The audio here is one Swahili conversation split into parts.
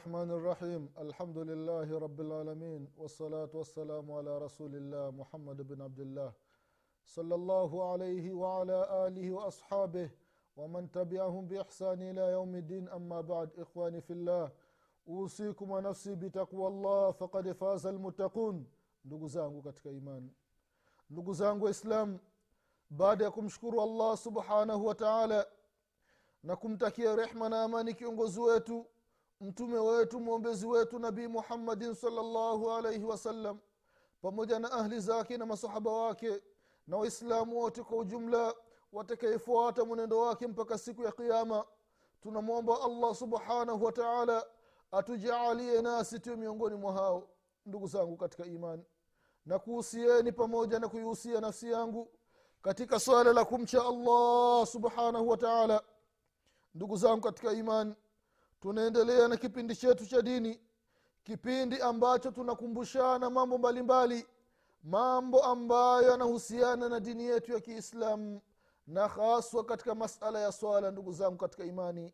الله الرحمن الرحيم الحمد لله رب العالمين والصلاة والسلام على رسول الله محمد بن عبد الله صلى الله عليه وعلى آله وأصحابه ومن تبعهم بإحسان إلى يوم الدين أما بعد إخواني في الله أوصيكم ونفسي بتقوى الله فقد فاز المتقون ndugu zangu katika imani ndugu zangu waislamu baada ya kumshukuru allah subhanahu wa taala na kumtakia rehma na amani kiongozi wetu mtume wetu mwombezi wetu nabii muhammadin salllahu alaihi wasallam pamoja na ahli zake na masahaba wake na waislamu wote kwa ujumla watakayefuata mwenendo wake mpaka siku ya qiama tunamwomba allah subhanahu wataala atujaalie nasi tuwe miongoni mwa hao ndugu zangu katika imani. Na kuhusieni pamoja na kuihusia nafsi yangu katika swala la kumcha allah subhanahu wataala ndugu zangu katika imani tunaendelea na kipindi chetu cha dini kipindi ambacho tunakumbushana mambo mbalimbali mbali, mambo ambayo yanahusiana na dini yetu ya kiislamu na haswa katika masala ya swala ndugu zangu katika imani.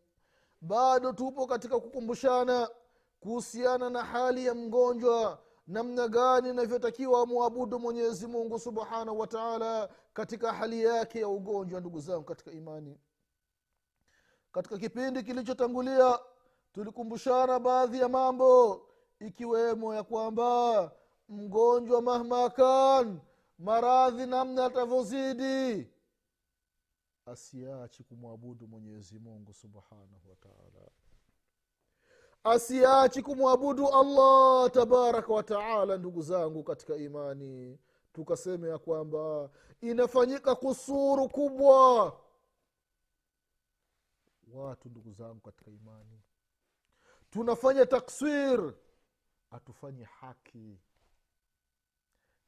Bado tupo katika kukumbushana kuhusiana na hali ya mgonjwa namna gani inavyotakiwa mwabudu mwenyezi mungu subhanahu wa taala katika hali yake ya ugonjwa ndugu zangu katika imani. Katika kipindi kilichotangulia tulikumbushana baadhi ya mambo ikiwemo ya kwamba mgonjwa mahmakan maradhi namna atavyozidi asiachi kumwabudu mwenyezi mungu subhanahu wataala asiachi kumwabudu allah tabaraka wataala ndugu zangu katika imani. Tukasema ya kwamba inafanyika kusuru kubwa. Watu ndugu zangu katika imani tunafanya takswir. Atufanye haki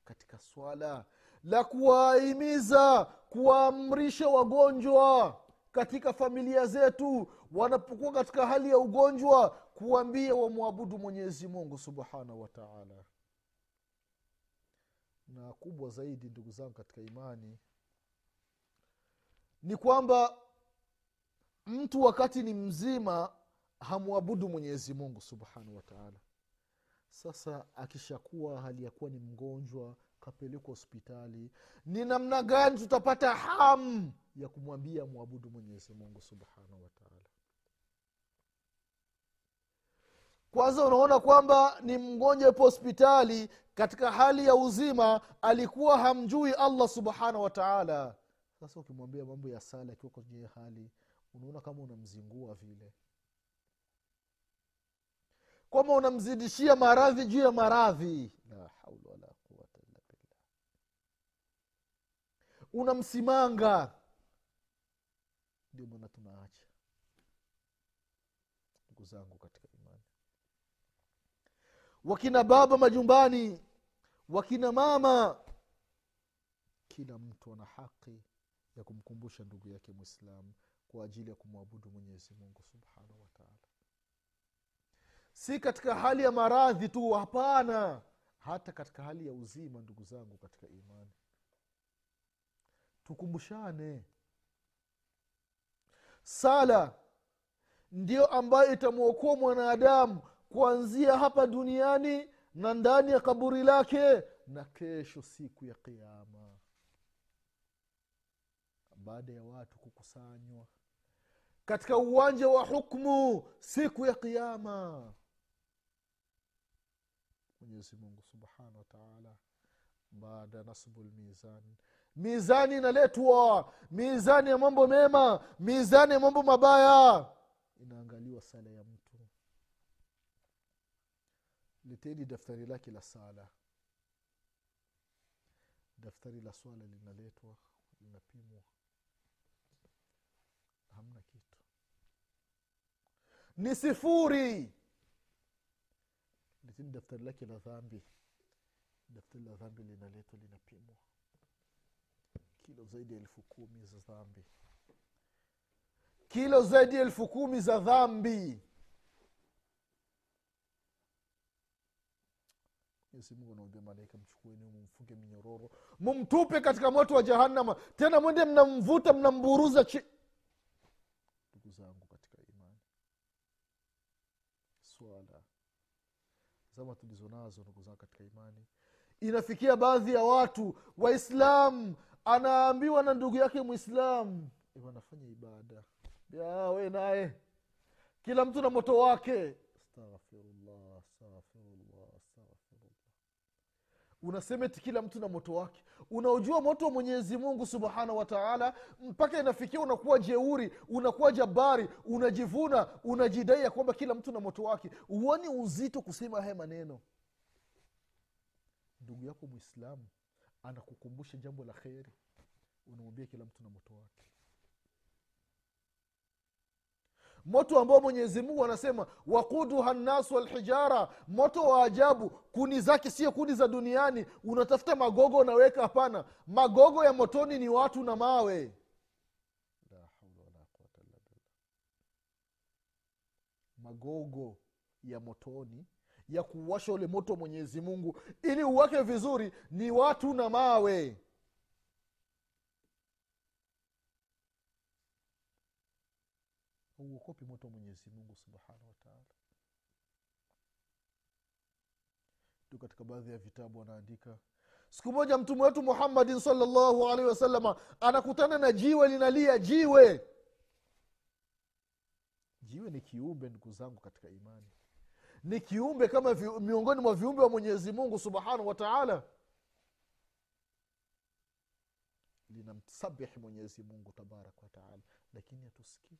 katika swala la kuwahimiza kuwaamrisha wagonjwa katika familia zetu. Wanapokuwa katika hali ya ugonjwa kuwambia wamwabudu mwenyezi mungu subhanahu wataala na kubwa zaidi ndugu zangu katika imani ni kwamba mtu wakati ni mzima hamwabudu mwenyezi mungu subhanahu wataala sasa akishakuwa hali ya kuwa ni mgonjwa kapelekwa hospitali ni namna gani tutapata hamu ya kumwambia mwabudu mwenyezi mungu subhanahu wataala kwanza unaona kwamba ni mgonjwa yupo hospitali katika hali ya uzima alikuwa hamjui allah subhanahu wataala sasa ukimwambia mambo ya sala akiwa kwenye hali unaona kama unamzingua vile kwamba unamzidishia maradhi juu ya maradhi. La haula unamsimanga. Ndio maana tunaacha ndugu zangu katika imani. Wakina baba majumbani wakina mama kila mtu ana haki ya kumkumbusha ndugu yake mwislamu kwa ajili ya kumwabudu mwenyezi mungu subhanahu wataala si katika hali ya maradhi tu hapana. Hata katika hali ya uzima ndugu zangu katika imani. Tukumbushane. Sala ndiyo ambayo itamwokoa mwanadamu kuanzia hapa duniani na ndani ya kaburi lake na kesho siku ya kiama baada ya watu kukusanywa katika uwanja wa hukmu siku ya kiama mwenyezi mungu subhanahu wataala baada nasbu lmizani mizani inaletwa mizani ya mambo mema mizani ya mambo mabaya. Inaangaliwa sala ya mtu. Leteni daftari lake la sala. Daftari la swala linaletwa linapimwa. Hamna kitu. Ni sifuri leteni daftari lake la dhambi. Daftari la dhambi linaletwa linapimwa. Kilo zaidi ya elfu kumi za dhambi. Kilo zaidi ya elfu kumi za dhambi. Mwenyezi mungu anaambia malaika mchukueni mumfunge minyororo. Mumtupe katika moto wa jahannama. Tena mwende mnamvuta mnamburuza chi ndugu zangu katika imani swala zama tulizonazo ndugu zangu katika imani. Inafikia baadhi ya watu waislam anaambiwa na ndugu yake mwislam anafanya ibada. We naye. Kila mtu na moto wake. Astaghfirullah astaghfirullah astaghfirullah. Unasema kila mtu na moto wake unaojua moto wa mwenyezi mungu subhanahu wa taala mpaka inafikia unakuwa jeuri unakuwa jabari unajivuna unajidai ya kwamba kila mtu na moto wake. Huoni uzito kusema haya maneno? Ndugu yako mwislamu anakukumbusha jambo la kheri. Unamwambia kila mtu na moto wake moto ambao mwenyezi mungu anasema wakuduha nnasu walhijara. Moto wa ajabu kuni zake sio kuni za duniani. Unatafuta magogo unaweka hapana. Magogo ya motoni ni watu na mawe. Magogo ya motoni ya kuwasha ule moto mwenyezi mungu ili uwake vizuri ni watu na mawe hauokopi moto wa mwenyezi mungu subhanahu wataala tu katika baadhi ya vitabu anaandika siku moja mtume wetu muhammadin salllahu alaihi wasalama anakutana na jiwe linalia jiwe. Jiwe ni kiumbe ndugu zangu katika imani. Ni kiumbe kama vi, miongoni mwa viumbe wa mwenyezi mungu subhanahu wa taala. Linamsabihi mwenyezi mungu tabaraka wataala lakini hatusikii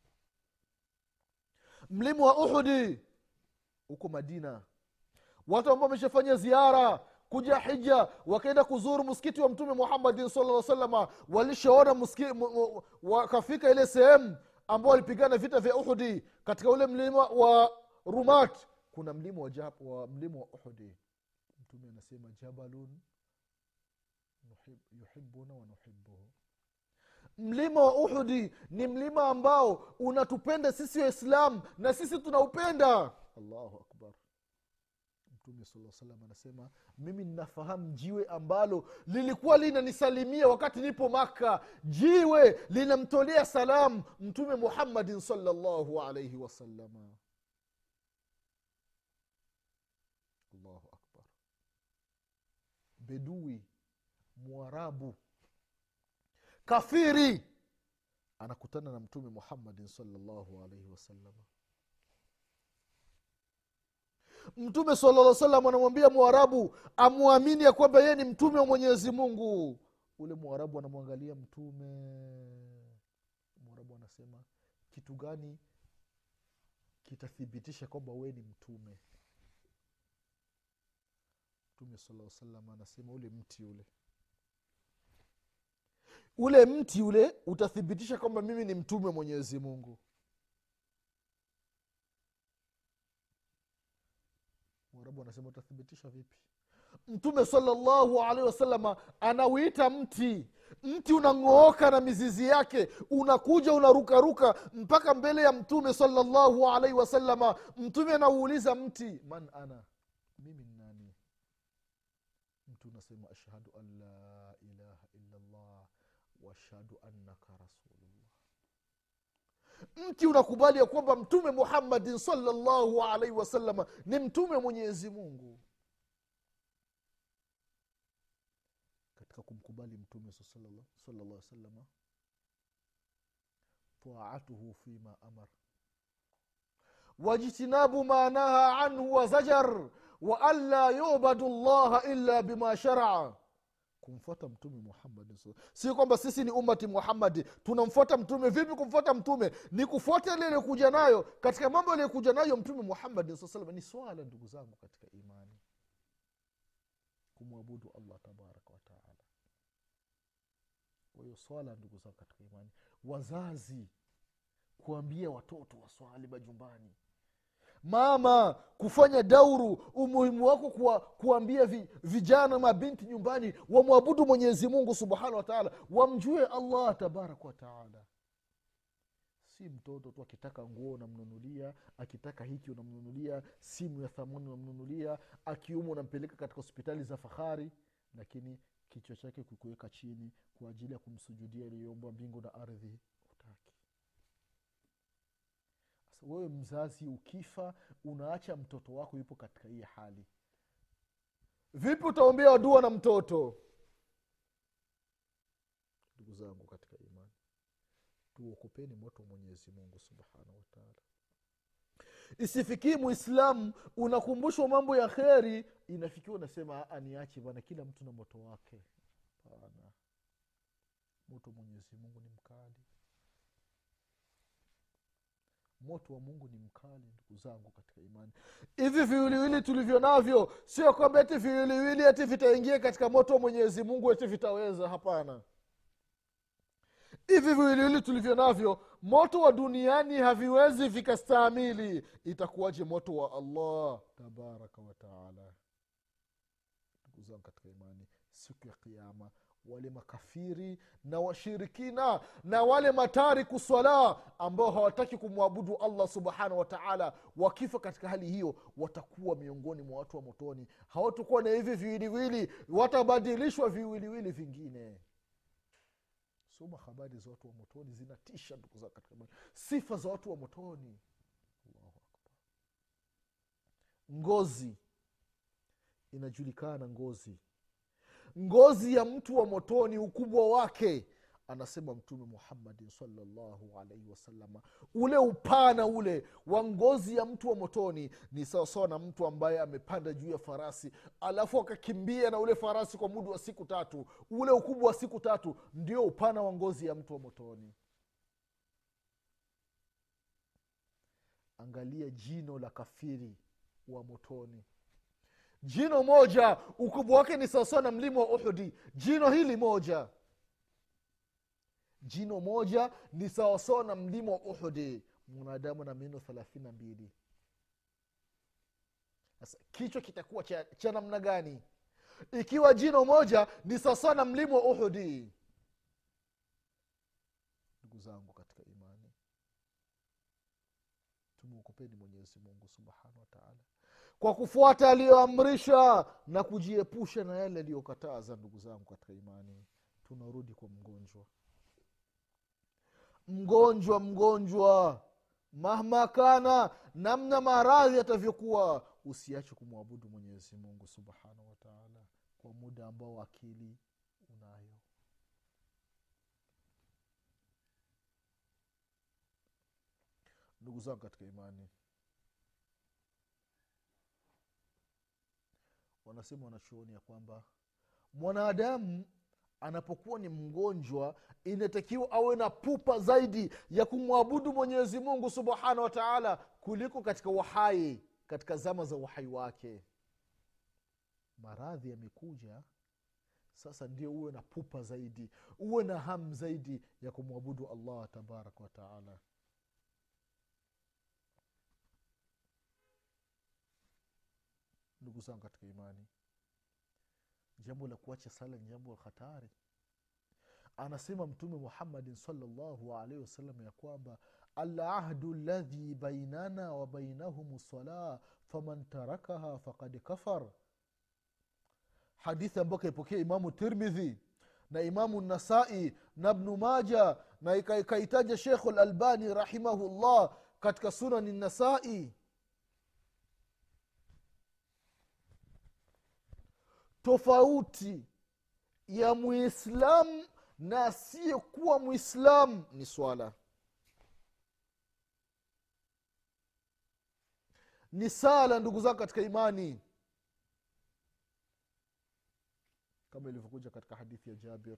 mlima wa uhudi. Huko madina. Watu ambao wameshafanya ziara kuja hija wakaenda kuzuru msikiti wa mtume muhammadin salla salama walishaona wakafika ile sehemu ambao walipigana vita vya uhudi. Katika ule mlima wa rumat kuna mlima wa, wa mlima wa uhudi. Mtume anasema jabalun yuhibuna wa nuhibuhu mlima wa uhudi ni mlima ambao unatupenda sisi waislamu na sisi tunaupenda. Allahu akbar. Mtume saa salam anasema mimi ninafahamu jiwe ambalo lilikuwa linanisalimia wakati nipo maka jiwe linamtolea salamu mtume muhammadin salllahu alaihi wasalama allahu akbar. Bedui mwarabu kafiri. Anakutana na mtume muhammadin salllahu alaihi wasalama mtume salaa salam anamwambia mwarabu amwamini ya kwamba yeye ni mtume wa mwenyezi mungu. Ule mwarabu anamwangalia mtume. Mwarabu anasema kitu gani kitathibitisha kwamba wee ni mtume? Mtume salaa salam anasema ule mti ule ule mti ule utathibitisha kwamba mimi ni mtume mwenyezi mungu. Mwarabu anasema utathibitisha vipi? Mtume salallahu alaihi wasalama anauita mti. Mti unang'ooka na mizizi yake unakuja unarukaruka mpaka mbele ya mtume salallahu alaihi wasalama mtume anauuliza mti man ana? Mimi nani? Mtu unasema ashhadu an la washhadu annaka rasulullah. Mti unakubali ya kwamba mtume muhammadin salllahu alaihi wasalama ni mtume mwenyezi mungu. Katika kumkubali mtume salllah salama taatuhu fima amar. Wajtinabu ma naha anhu wa zajar wa an la yubadu llaha illa bima sharaa kumfuata mtume muhammadi sio kwamba sisi ni ummati muhammadi tunamfuata mtume. Vipi kumfuata mtume? Ni kufuata ile aliyokuja nayo. Katika mambo aliyokuja nayo mtume muhammadi saa ni swala ndugu zangu katika imani. Kumwabudu allah tabaraka wataala kwa hiyo swala ndugu zangu katika imani. Wazazi kuambia watoto waswali majumbani mama kufanya dauru umuhimu wako kuwa, kuambia vi, vijana mabinti nyumbani wamwabudu mwenyezi mungu subhanahu wataala wamjue allah tabaraka wataala si mtoto tu akitaka nguo unamnunulia akitaka hiki unamnunulia simu ya thamani unamnunulia akiumwa unampeleka katika hospitali za fahari lakini kichwa chake kukuweka chini kwa ajili ya kumsujudia iliyoomba mbingu na ardhi sasa wewe mzazi ukifa unaacha mtoto wako yupo katika hii hali. Vipi utaombea dua na mtoto? Ndugu zangu katika imani tuokopeni moto mwenyezi mungu subhanahu wataala isifikii muislamu unakumbushwa mambo ya kheri inafikiwa unasema niache bana kila mtu na moto wake. Pana moto mwenyezi mungu ni mkali moto wa mungu ni mkali ndugu zangu katika imani. Hivi viwiliwili tulivyo navyo sio kwamba eti viwiliwili eti vitaingia katika moto wa mwenyezi mungu eti vitaweza hapana. Hivi viwiliwili tulivyo navyo moto wa duniani haviwezi vikastaamili itakuwaje moto wa allah? Tabaraka wataala ndugu zangu katika imani siku ya kiama wale makafiri na washirikina na wale matariku swala ambao hawataki kumwabudu allah subhanahu wataala wakifa katika hali hiyo watakuwa miongoni mwa watu wa motoni. Hawatakuwa na hivi viwiliwili watabadilishwa viwiliwili vingine. Soma habari za watu wa motoni zinatisha ndugu sifa za watu wa motoni. Ngozi. Inajulikana ngozi ngozi ya mtu wa motoni ukubwa wake anasema mtume muhammadin salllahu alaihi wasalama ule upana ule wa ngozi ya mtu wa motoni ni sawasawa na mtu ambaye amepanda juu ya farasi alafu akakimbia na ule farasi kwa muda wa siku tatu. Ule ukubwa wa siku tatu ndio upana wa ngozi ya mtu wa motoni. Angalia jino la kafiri wa motoni jino moja ukubwa wake ni sawasawa na mlima wa uhudi. Jino hili moja. Jino moja ni sawasawa na mlima wa uhudi. Mwanadamu na meno thelathini na mbili. Sasa kichwa kitakuwa cha, cha namna gani? Ikiwa jino moja ni sawasawa na mlima wa uhudi. Ndugu zangu katika imani tumwokopeni mwenyezi mungu subhanahu wataala kwa kufuata aliyoamrisha na kujiepusha na yale aliyokataza ndugu zangu katika imani tunarudi kwa mgonjwa. Mgonjwa mgonjwa mahma kana namna maradhi atavyokuwa usiache kumwabudu mwenyezi mungu subhanahu wataala kwa muda ambao akili unayo. Ndugu zangu katika imani wanasema wanachuoni ya kwamba mwanadamu anapokuwa ni mgonjwa inatakiwa awe na pupa zaidi ya kumwabudu mwenyezi mungu subhanahu wa taala kuliko katika uhai katika zama za uhai wake. Maradhi yamekuja sasa ndio uwe na pupa zaidi uwe na hamu zaidi ya kumwabudu allah tabaraka wataala ndugu zangu katika imani. Jambo la kuacha sala ni jambo la hatari. Anasema mtume muhammadin salllahu alaihi wasallam ya kwamba alahdu ladhi bainana wa bainahum salah faman tarakaha fakad kafar. Hadithi ambayo kaipokea imamu tirmidhi na imamu nasai na bnu maja na ikaitaja shekhu lalbani rahimahullah katika sunani nasai tofauti ya muislamu na asiyekuwa mwislamu ni swala. Ni sala ndugu zako katika imani. Kama ilivyokuja katika hadithi ya jabir.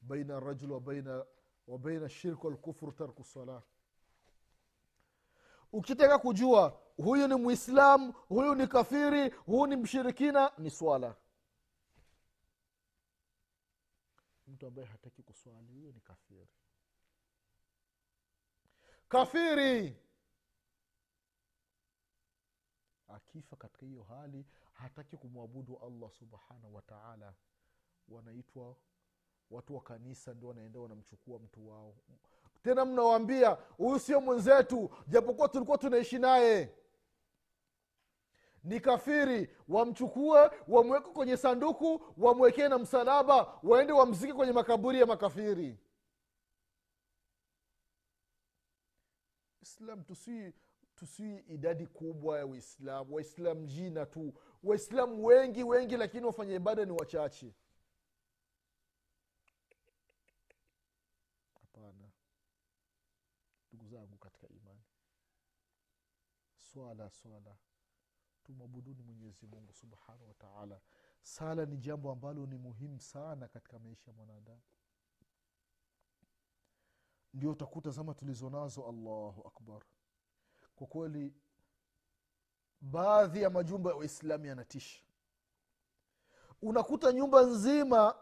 Baina rajul wa baina wa baina shirk walkufru tarku salah ukitaka kujua huyu ni muislamu huyu ni kafiri huyu ni mshirikina ni swala. Mtu ambaye hataki kuswali huyo ni kafiri. Kafiri! Akifa katika hiyo hali hataki kumwabudu allah subhanahu wataala wanaitwa watu wa kanisa ndio wanaenda wanamchukua mtu wao tena mnawaambia huyu sio mwenzetu japokuwa tulikuwa tunaishi naye. Ni kafiri wamchukue wamweke kwenye sanduku wamwekee na msalaba waende wamzike kwenye makaburi ya makafiri. Islam tusii tusii idadi kubwa ya uislamu. Waislamu jina tu. Waislamu wengi wengi lakini wafanya ibada ni wachache hapana ndugu zangu katika imani swala swala. Tumwabuduni mwenyezi mungu subhanahu wataala sala ni jambo ambalo ni muhimu sana katika maisha ya mwanadamu. Ndio utakuta zama tulizo nazo allahu akbar. Kwa kweli baadhi ya majumba ya waislamu yanatisha unakuta nyumba nzima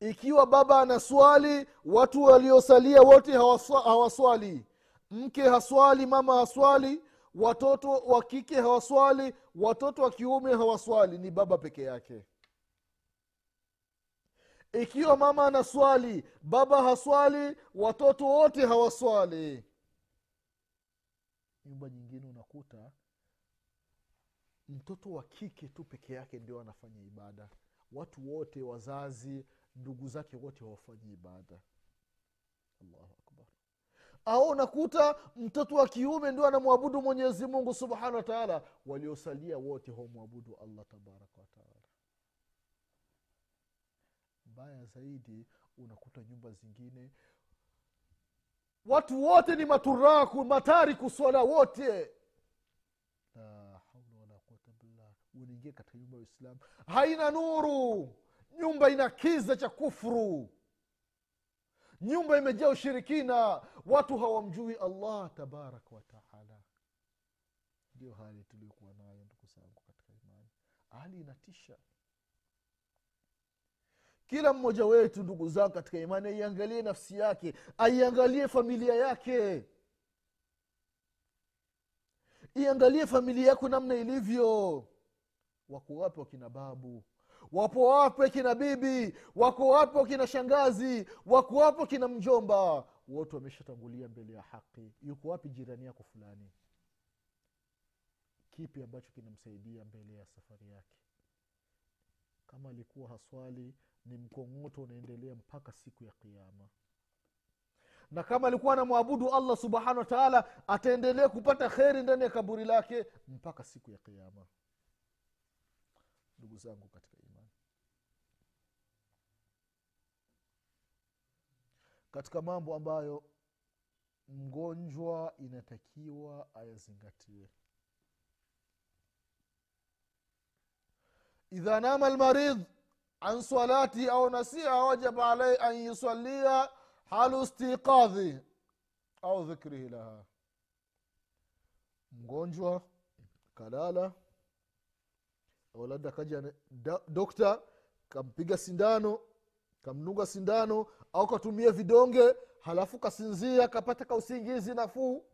ikiwa baba anaswali watu waliosalia wote hawaswali mke haswali mama haswali watoto wa kike hawaswali watoto wa kiume hawaswali ni baba peke yake. Ikiwa mama anaswali baba haswali watoto wote hawaswali. Nyumba nyingine unakuta mtoto wa kike tu peke yake ndio anafanya ibada. Watu wote wazazi ndugu zake wote hawafanyi ibada. Allahu au unakuta mtoto wa kiume ndio anamwabudu mwenyezi mungu subhanahu wa taala. Waliosalia wote hawamwabudu allah tabaraka wataala mbaya zaidi unakuta nyumba zingine. Watu wote ni maturaku matariku swala wote. La haula wala quwata billah. Unaingia katika nyumba ya uislamu haina nuru. Nyumba ina kiza cha kufuru nyumba imejaa ushirikina. Watu hawamjui allah tabaraka wataala ndio hali tuliokuwa nayo ndugu zangu katika imani. Hali inatisha. Kila mmoja wetu ndugu zangu katika imani aiangalie nafsi yake aiangalie familia yake. Iangalie familia yako namna ilivyo. Wako wapi wakina babu wapo wapo kina bibi wako wapo kina shangazi wako wapo kina mjomba. Wote wameshatangulia mbele ya haki. Yuko wapi jirani yako fulani? Kipi ambacho kinamsaidia mbele ya safari yake? Kama alikuwa haswali ni mkongoto unaendelea mpaka siku ya kiama na kama alikuwa anamwabudu allah subhanahu wa ataendelea kupata kheri ndani ya kaburi lake mpaka siku ya kiama ndugu zangu katika imani katika mambo ambayo mgonjwa inatakiwa ayazingatie idha nama almaridh an salati au nasia wajaba alaihi an yusalia halu istiqadhi au dhikrihi laha. Mgonjwa kalala au labda kaja dokta kampiga sindano kamnuga sindano au katumia vidonge halafu kasinzia kapata kausingizi nafuu.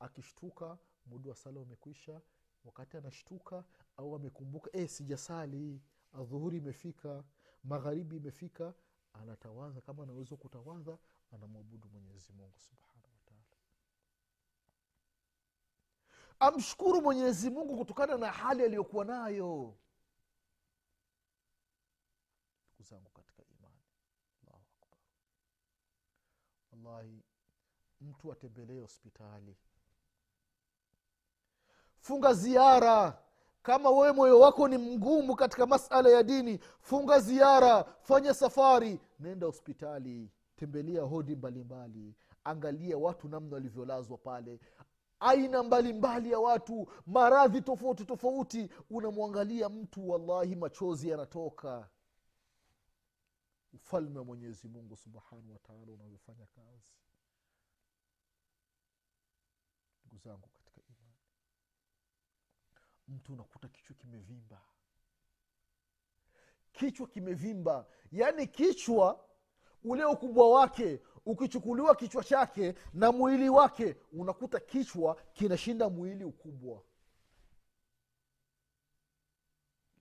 Akishtuka muda wa sala umekwisha wakati anashtuka au amekumbuka e, sijasali adhuhuri imefika magharibi imefika anatawadha kama anaweza kutawadha anamwabudu mwenyezi mungu wataala amshukuru mwenyezi mungu kutokana na hali aliyokuwa nayo. Ndugu zangu katika imani allahu akbar wallahi mtu atembelee hospitali. Funga ziara. Kama wewe moyo wako ni mgumu katika masala ya dini funga ziara fanya safari nenda hospitali tembelea hodi mbalimbali mbali. angalia watu namna walivyolazwa pale. Aina mbalimbali mbali ya watu maradhi tofauti tofauti unamwangalia mtu wallahi machozi yanatoka ufalme wa mwenyezi mungu subhanahu wataala unavyofanya kazi. Ndugu zangu katika imani mtu unakuta kichwa kimevimba. Kichwa kimevimba yaani kichwa ule ukubwa wake ukichukuliwa kichwa chake na mwili wake unakuta kichwa kinashinda mwili ukubwa.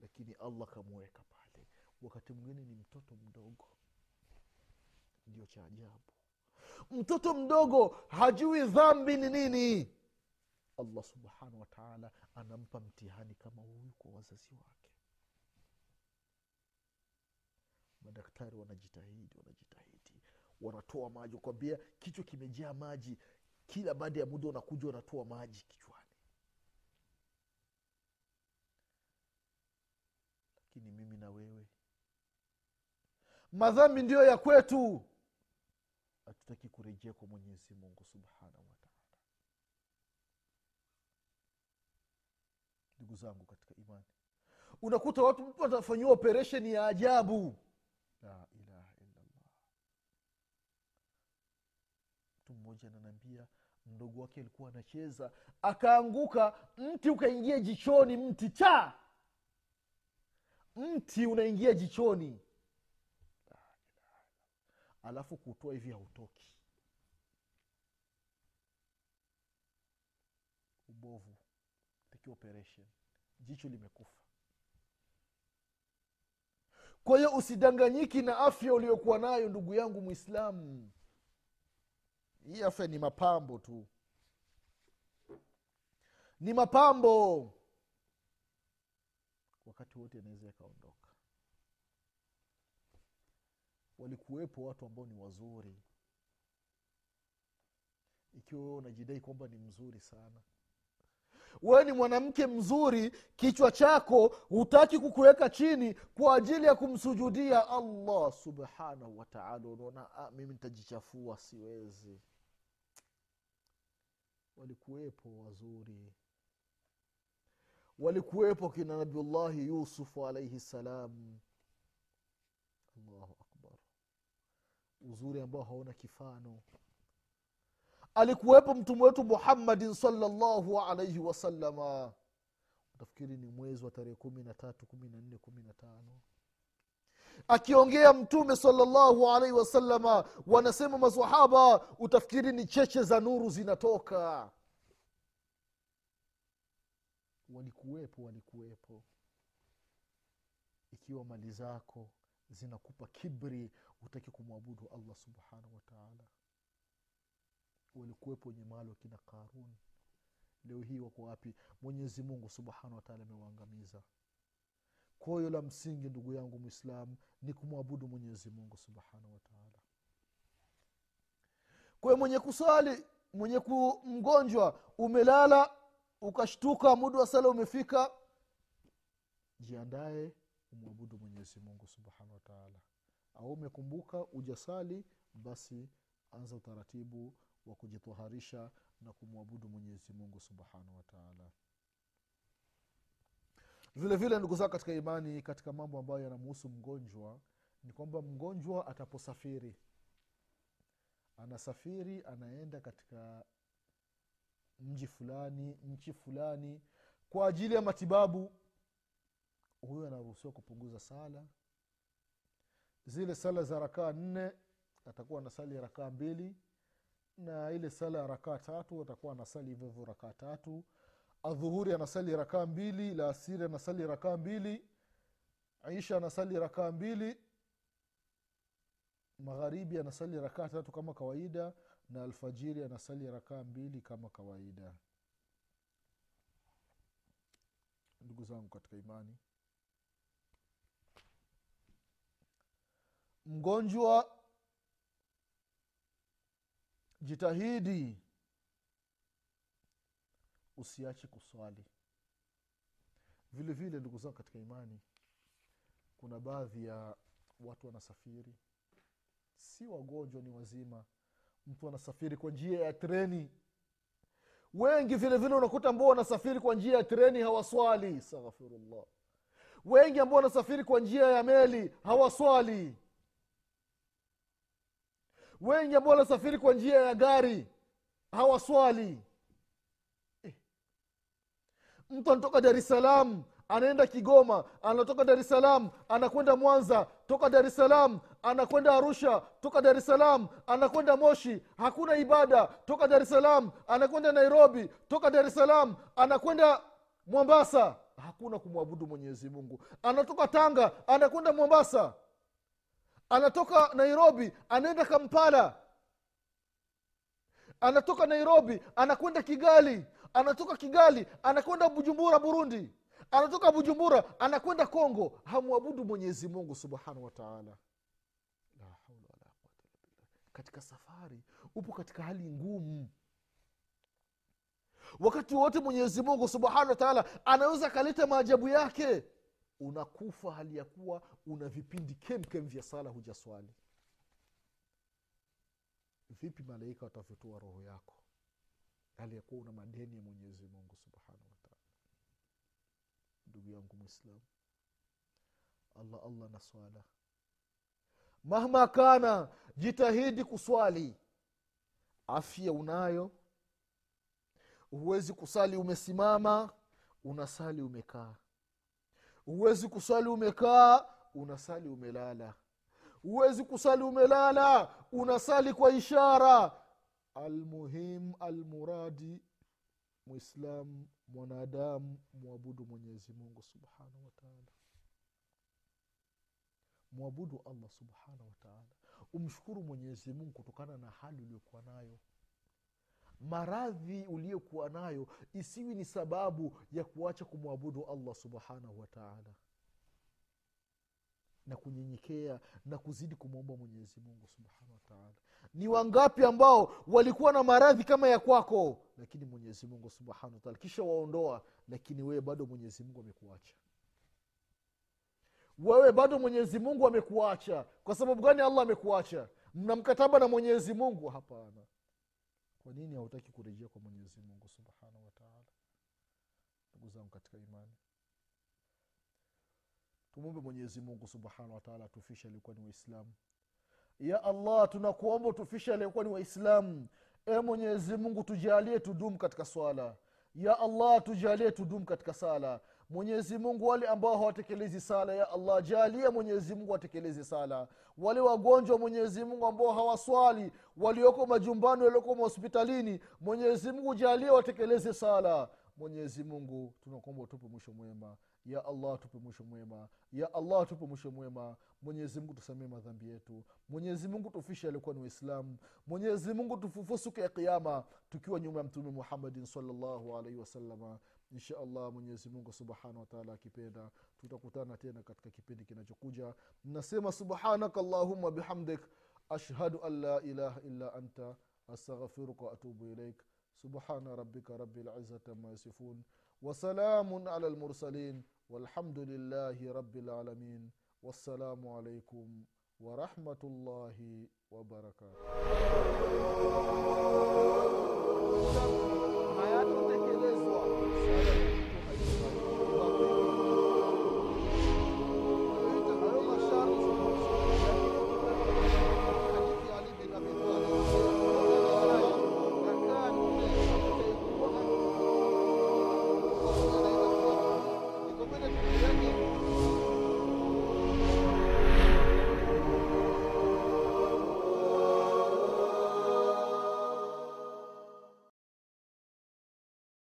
Lakini allah kamuweka pale wakati mwingine ni mtoto mdogo. Ndio cha ajabu. Mtoto mdogo hajui dhambi ni nini. Allah subhanahu wataala anampa mtihani kama huyu kwa wazazi wake. Madaktari wanajitahidi wanajitahidi. Wanatoa maji. Kwambia kichwa kimejaa maji. Kila baada ya muda unakuja unatoa maji kichwani lakini mimi na wewe madhambi ndiyo ya kwetu. Hatutaki kurejea kwa mwenyezi mungu subhanahu wataala ndugu zangu katika imani unakuta watu mtu atafanyiwa operesheni ya ajabu. La ilaha illallah. Mtu mmoja ananiambia mdogo wake alikuwa anacheza akaanguka mti ukaingia jichoni mti cha. Mti unaingia jichoni alafu kutoa hivi hautoki. Ubovu taki operation. Jicho limekufa. Kwa hiyo usidanganyiki na afya uliokuwa nayo ndugu yangu mwislamu hii afya ni mapambo tu. Ni mapambo. Wakati wote anaweza ikaondoka walikuwepo watu ambao ni wazuri. Ikiwa wewe unajidai kwamba ni mzuri sana. Wewe ni mwanamke mzuri kichwa chako hutaki kukuweka chini kwa ajili ya kumsujudia allah subhanahu wataala unaona ah, mimi nitajichafua siwezi. Walikuwepo wazuri. Walikuwepo kina nabiullahi yusufu alaihi salam. Allahu uzuri ambao hauna kifano. Alikuwepo mtume wetu muhammadin salllahu alaihi wasalama utafikiri ni mwezi wa tarehe kumi na tatu kumi na nne kumi na tano akiongea mtume salllahu alaihi wasalama wanasema masahaba utafikiri ni cheche za nuru zinatoka. Walikuwepo walikuwepo. Ikiwa mali zako zinakupa kibri hutaki kumwabudu allah subhanahu wataala walikuwepo wenye mali wakina karun. Leo hii wako wapi? Mwenyezi mungu subhanahu wataala amewaangamiza. Koyo la msingi ndugu yangu mwislamu ni kumwabudu mwenyezi mungu subhanahu wataala kwayo mwenye kusali mwenye kumgonjwa, umelala ukashtuka muda wa sala umefika jiandaye umwabudu mwenyezi mungu subhanahu wataala au umekumbuka ujasali basi anza utaratibu wa kujitoharisha na kumwabudu mwenyezi mungu subhanahu wataala vile vile ndugu zao katika imani katika mambo ambayo yanamuhusu mgonjwa ni kwamba mgonjwa ataposafiri anasafiri anaenda katika mji fulani nchi fulani kwa ajili ya matibabu huyo anaruhusiwa kupunguza sala. Zile sala za rakaa nne atakuwa anasali rakaa mbili na ile sala ya rakaa tatu atakuwa anasali hivyo hivyo rakaa tatu. Adhuhuri anasali rakaa mbili la asiri anasali rakaa mbili isha anasali rakaa mbili magharibi anasali rakaa tatu kama kawaida na alfajiri anasali rakaa mbili kama kawaida. Ndugu zangu katika imani mgonjwa jitahidi usiache kuswali. Vile vile ndugu zangu katika imani kuna baadhi ya watu wanasafiri. Si wagonjwa ni wazima. Mtu anasafiri kwa njia ya treni. Wengi vile vile unakuta ambao wanasafiri kwa njia ya treni hawaswali. Astaghfirullah. Wengi ambao wanasafiri kwa njia ya meli hawaswali wengi ambao wanasafiri kwa njia ya gari hawaswali. Eh. mtu anatoka dar es salaam anaenda kigoma anatoka dar es salaam anakwenda mwanza toka dar es salaam anakwenda arusha toka dar es salaam anakwenda moshi hakuna ibada toka dar es salaam anakwenda nairobi toka dar es salaam anakwenda mombasa. Hakuna kumwabudu mwenyezi mungu. Anatoka tanga anakwenda mombasa anatoka nairobi anaenda kampala. Anatoka nairobi anakwenda kigali. Anatoka kigali anakwenda bujumbura burundi. Anatoka bujumbura anakwenda kongo. Hamwabudu mwenyezi mungu subhanahu wataala katika safari upo katika hali ngumu. Wakati wote mwenyezi mungu subhanahu wataala anaweza akaleta maajabu yake unakufa hali ya kuwa una vipindi kemkem vya sala hujaswali. Vipi malaika watavyotoa roho yako? Hali ya kuwa una madeni ya mwenyezi mungu subhanahu wataala ndugu yangu mwislamu allah allah na swala. Mahma kana jitahidi kuswali. Afya unayo. Huwezi kusali umesimama unasali umekaa huwezi kusali umekaa unasali umelala. Huwezi kusali umelala unasali kwa ishara. Almuhim almuradi mwislam mwanadamu mwabudu mwenyezi mungu subhanahu wataala mwabudu allah subhanahu wataala umshukuru mwenyezi mungu kutokana na hali uliokuwa nayo maradhi uliyokuwa nayo isiwi ni sababu ya kuacha kumwabudu allah subhanahu wataala na kunyenyekea na kuzidi kumwomba mwenyezi mungu subhanahu wataala ni wangapi ambao walikuwa na maradhi kama ya kwako? Lakini mwenyezi mungu subhanahu wataala kisha waondoa lakini wewe bado mwenyezi mungu amekuacha. Wewe bado mwenyezi mungu amekuacha. Kwa sababu gani allah amekuacha? Mna mkataba na mwenyezi mungu? Hapana kwa nini hautaki kurejea kwa mwenyezi mungu subhanahu wataala ndugu zangu katika imani. Tumwombe mwenyezi mungu subhanahu wataala atufishe alikuwa ni waislamu. Ya allah tunakuomba utufishe aliyekuwa ni waislamu. E mwenyezi mungu tujalie tudumu katika swala. Ya allah tujalie tudumu katika sala mwenyezi mungu wale ambao hawatekelezi sala ya allah jalia mwenyezi mungu watekeleze sala. Wale wagonjwa mwenyezi mungu ambao hawaswali walioko majumbani walioko mahospitalini mwenyezi mungu jalia watekeleze sala. Mwenyezi mungu tunakuomba utupe mwisho mwema. Ya allah tupe mwisho mwema. Ya allah tupe mwisho mwema. Mwenyezi mungu tusamee madhambi yetu. Mwenyezi mungu tufishe alikuwa ni waislamu. Mwenyezi mungu tufufue siku ya kiama tukiwa nyuma ya mtume muhammadin salllahu alaihi wasalama insha allah mwenyezimungu subhanahu wataala akipenda tutakutana tena katika kipindi kinachokuja. Nasema subhanaka allahuma bihamdik ashhadu an la ilaha illa anta astaghfiruka waatubu ilaik. Subhana rabika rabi lizati ama yasifun wasalamun ala lmursalin walhamdu lillahi rabi lalamin wassalamu alaikum ورحمة الله وبركاته